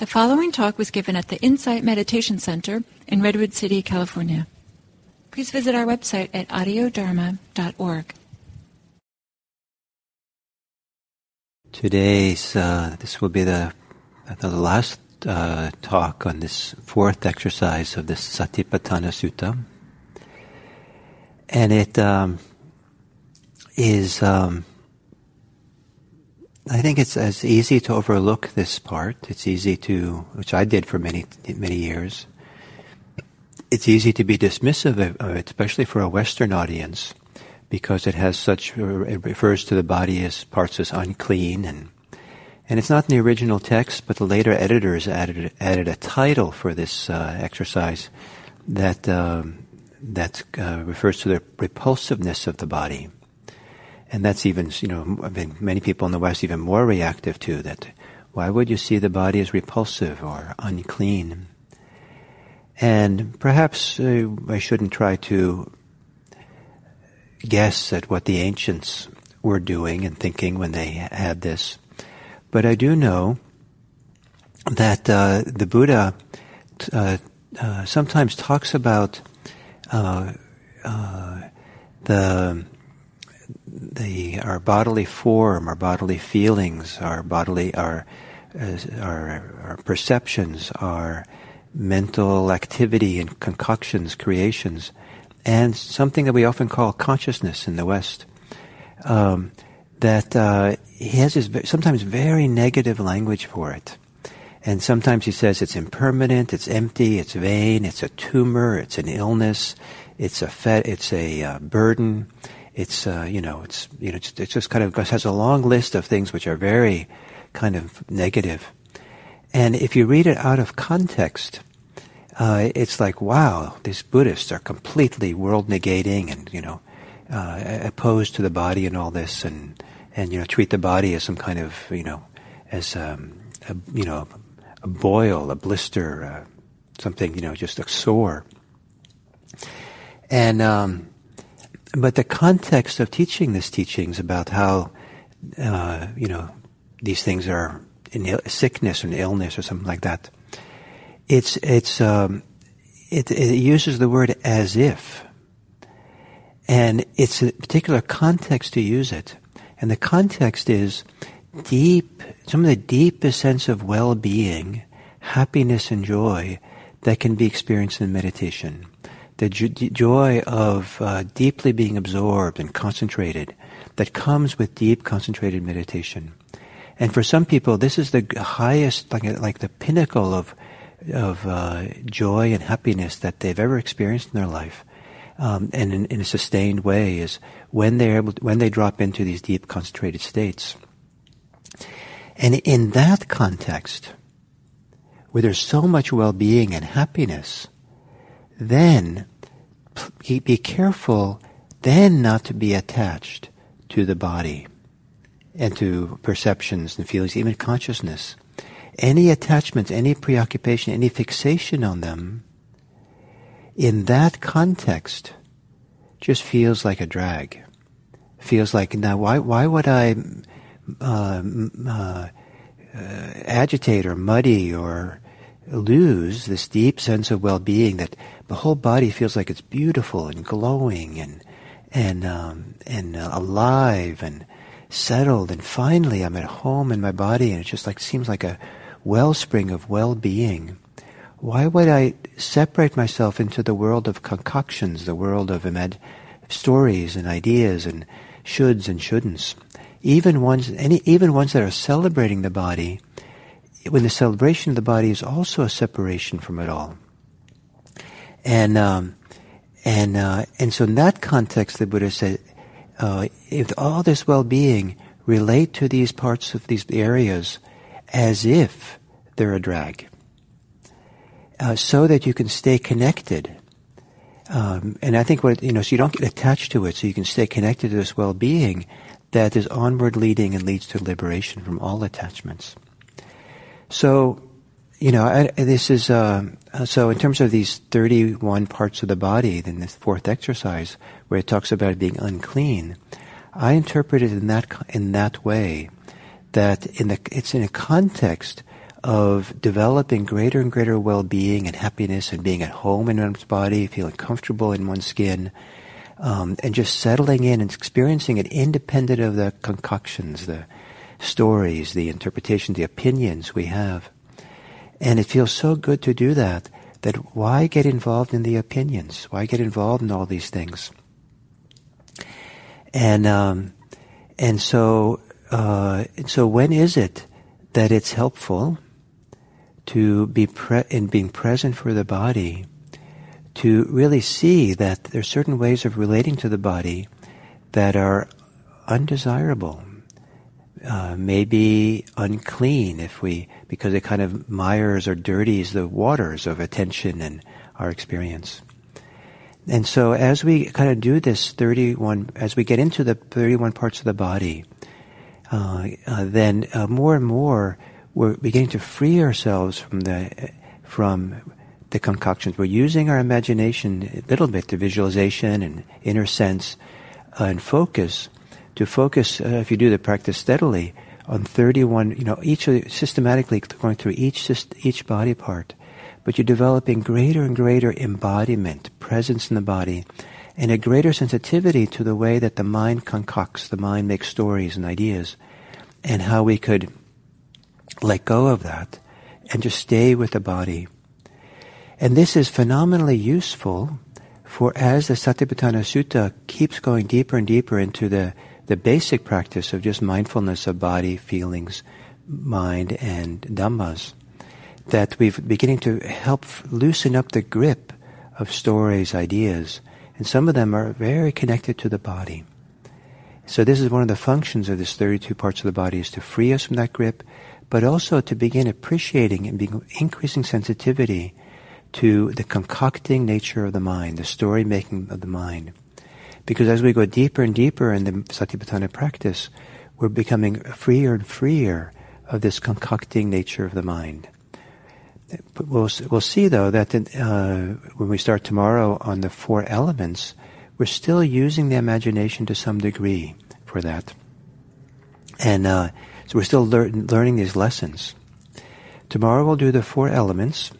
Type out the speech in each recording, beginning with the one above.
The following talk was given at the Insight Meditation Center in Redwood City, California. Please visit our website at audiodharma.org. Today's, uh, this will be the, the last uh, talk on this fourth exercise of this Satipatthana Sutta. And it um, is um, I think it's as easy to overlook this part. It's easy to, which I did for many, many years. It's easy to be dismissive of it, especially for a Western audience, because it has such, it refers to the body as parts as unclean and, and it's not in the original text, but the later editors added, added a title for this uh, exercise that, um, that uh, refers to the repulsiveness of the body. And that's even, you know, I mean, many people in the West even more reactive to that. Why would you see the body as repulsive or unclean? And perhaps uh, I shouldn't try to guess at what the ancients were doing and thinking when they had this. But I do know that uh, the Buddha uh, uh sometimes talks about uh, uh, the the our bodily form, our bodily feelings, our bodily our our, our perceptions, our mental activity and concoctions, creations, and something that we often call consciousness in the West. Um, that uh, he has this sometimes very negative language for it. And sometimes he says it's impermanent, it's empty, it's vain, it's a tumor, it's an illness, it's a fe- it's a uh, burden, it's uh, you know it's you know it's, it's, just kind of has a long list of things which are very kind of negative, and if you read it out of context, uh, it's like wow, these Buddhists are completely world negating and you know uh, opposed to the body and all this, and and you know treat the body as some kind of you know as um, a, you know a boil, a blister, uh, something you know just a sore, and um, but the context of teaching this teaching is about how, uh, you know, these things are Ill- sickness or illness or something like that. It's it's um, it, it uses the word as if, and it's a particular context to use it, and the context is deep, some of the deepest sense of well-being, happiness, and joy that can be experienced in meditation the joy of uh, deeply being absorbed and concentrated that comes with deep concentrated meditation. And for some people, this is the highest, like, like the pinnacle of, of uh, joy and happiness that they've ever experienced in their life. Um, and in, in, a sustained way is when they're able to, when they drop into these deep concentrated states. And in that context, where there's so much well-being and happiness, then be careful then not to be attached to the body and to perceptions and feelings, even consciousness. Any attachment, any preoccupation, any fixation on them, in that context, just feels like a drag. Feels like, now why, why would I uh, uh, uh, agitate or muddy or lose this deep sense of well-being that the whole body feels like it's beautiful and glowing and and um, and uh, alive and settled and finally I'm at home in my body and it just like seems like a wellspring of well-being. Why would I separate myself into the world of concoctions, the world of stories and ideas and shoulds and shouldn'ts? Even ones, any, even ones that are celebrating the body, when the celebration of the body is also a separation from it all. And um, and uh, and so in that context, the Buddha said, uh, if all this well-being relate to these parts of these areas as if they're a drag, uh, so that you can stay connected. Um, and I think what you know, so you don't get attached to it, so you can stay connected to this well-being that is onward leading and leads to liberation from all attachments. So you know, I, this is uh, so. In terms of these thirty-one parts of the body, in the fourth exercise, where it talks about being unclean, I interpret it in that in that way, that in the it's in a context of developing greater and greater well-being and happiness and being at home in one's body, feeling comfortable in one's skin, um, and just settling in and experiencing it independent of the concoctions, the stories, the interpretations, the opinions we have. And it feels so good to do that, that why get involved in the opinions? Why get involved in all these things? And, um, and so, uh, so when is it that it's helpful to be pre- in being present for the body, to really see that there are certain ways of relating to the body that are undesirable, uh, maybe unclean if we, because it kind of mires or dirties the waters of attention and our experience. And so as we kind of do this 31, as we get into the 31 parts of the body, uh, uh, then uh, more and more we're beginning to free ourselves from the from the concoctions. We're using our imagination a little bit the visualization and inner sense and focus to focus. Uh, if you do the practice steadily on 31, you know, each of systematically going through each each body part, but you're developing greater and greater embodiment, presence in the body, and a greater sensitivity to the way that the mind concocts, the mind makes stories and ideas, and how we could let go of that and just stay with the body. And this is phenomenally useful for as the Satipatthana Sutta keeps going deeper and deeper into the, the basic practice of just mindfulness of body, feelings, mind, and dhammas, that we're beginning to help loosen up the grip of stories, ideas, and some of them are very connected to the body. So this is one of the functions of this 32 parts of the body is to free us from that grip but also to begin appreciating and being increasing sensitivity to the concocting nature of the mind, the story making of the mind. Because as we go deeper and deeper in the Satipatthana practice, we're becoming freer and freer of this concocting nature of the mind. But we'll, we'll see though that uh, when we start tomorrow on the four elements, we're still using the imagination to some degree for that. And uh, so we're still lear- learning these lessons. Tomorrow we'll do the four elements.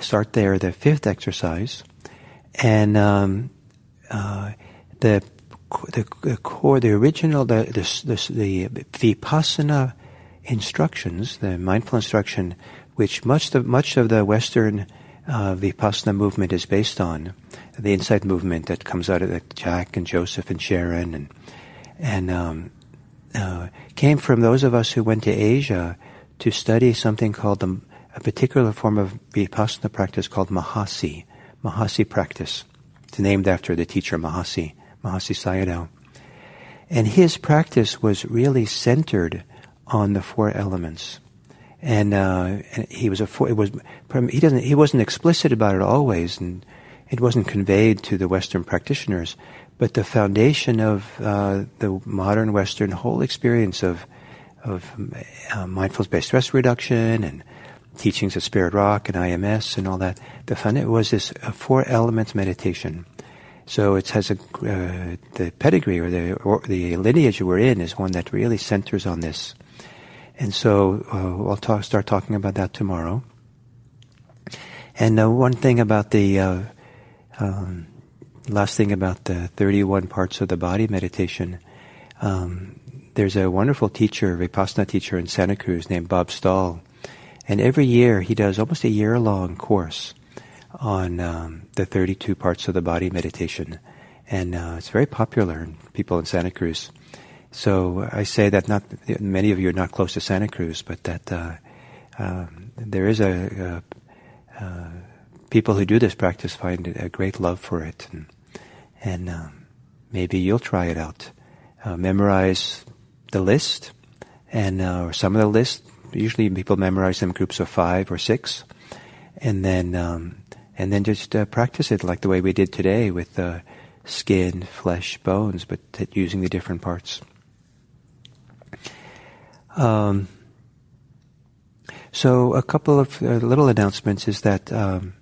Start there, the fifth exercise, and um, uh, the, the the core, the original, the the, the, the vipassana instructions, the mindful instruction, which much of much of the Western uh, vipassana movement is based on, the insight movement that comes out of the Jack and Joseph and Sharon and and um, uh, came from those of us who went to Asia to study something called the, a particular form of vipassana practice called Mahasi, Mahasi practice. It's named after the teacher Mahasi, Mahasi Sayadaw. And his practice was really centered on the four elements. And, uh, and he was a it was he doesn't he wasn't explicit about it always, and it wasn't conveyed to the Western practitioners. But the foundation of uh, the modern Western whole experience of of uh, mindfulness-based stress reduction and teachings of Spirit Rock and IMS and all that, the foundation was this uh, four elements meditation. So it has a uh, the pedigree or the or the lineage we're in is one that really centers on this. And so uh, we'll talk, start talking about that tomorrow. And uh, one thing about the uh, um, last thing about the 31 parts of the body meditation. Um, there's a wonderful teacher, Vipassana teacher in Santa Cruz named Bob Stahl. And every year he does almost a year long course on um, the 32 parts of the body meditation. And uh, it's very popular in people in Santa Cruz. So I say that not many of you are not close to Santa Cruz, but that uh, uh, there is a, a people who do this practice find a great love for it, and, and um, maybe you'll try it out. Uh, memorize the list, and uh, or some of the list. Usually, people memorize them in groups of five or six, and then um, and then just uh, practice it like the way we did today with uh, skin, flesh, bones, but using the different parts. Um, so a couple of uh, little announcements is that um,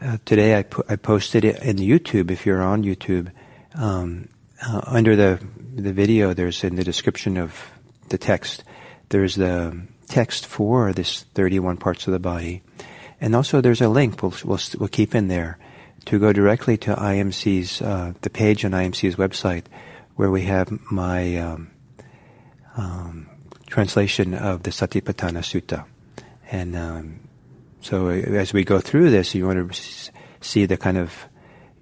uh, today I, I posted it in YouTube. If you're on YouTube, um, uh, under the the video, there's in the description of the text, there's the text for this 31 parts of the body. And also there's a link we'll, we'll, we'll keep in there to go directly to IMC's, uh, the page on IMC's website where we have my um, um, translation of the Satipatthana Sutta. And um, so as we go through this, you want to see the kind of,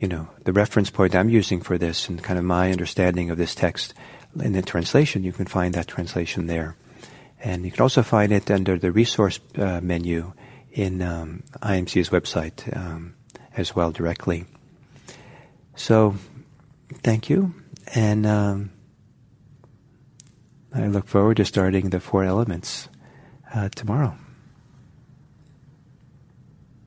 you know, the reference point I'm using for this and kind of my understanding of this text in the translation, you can find that translation there. And you can also find it under the resource uh, menu in um, IMC's website um, as well directly. So, thank you, and um, I look forward to starting the four elements uh, tomorrow.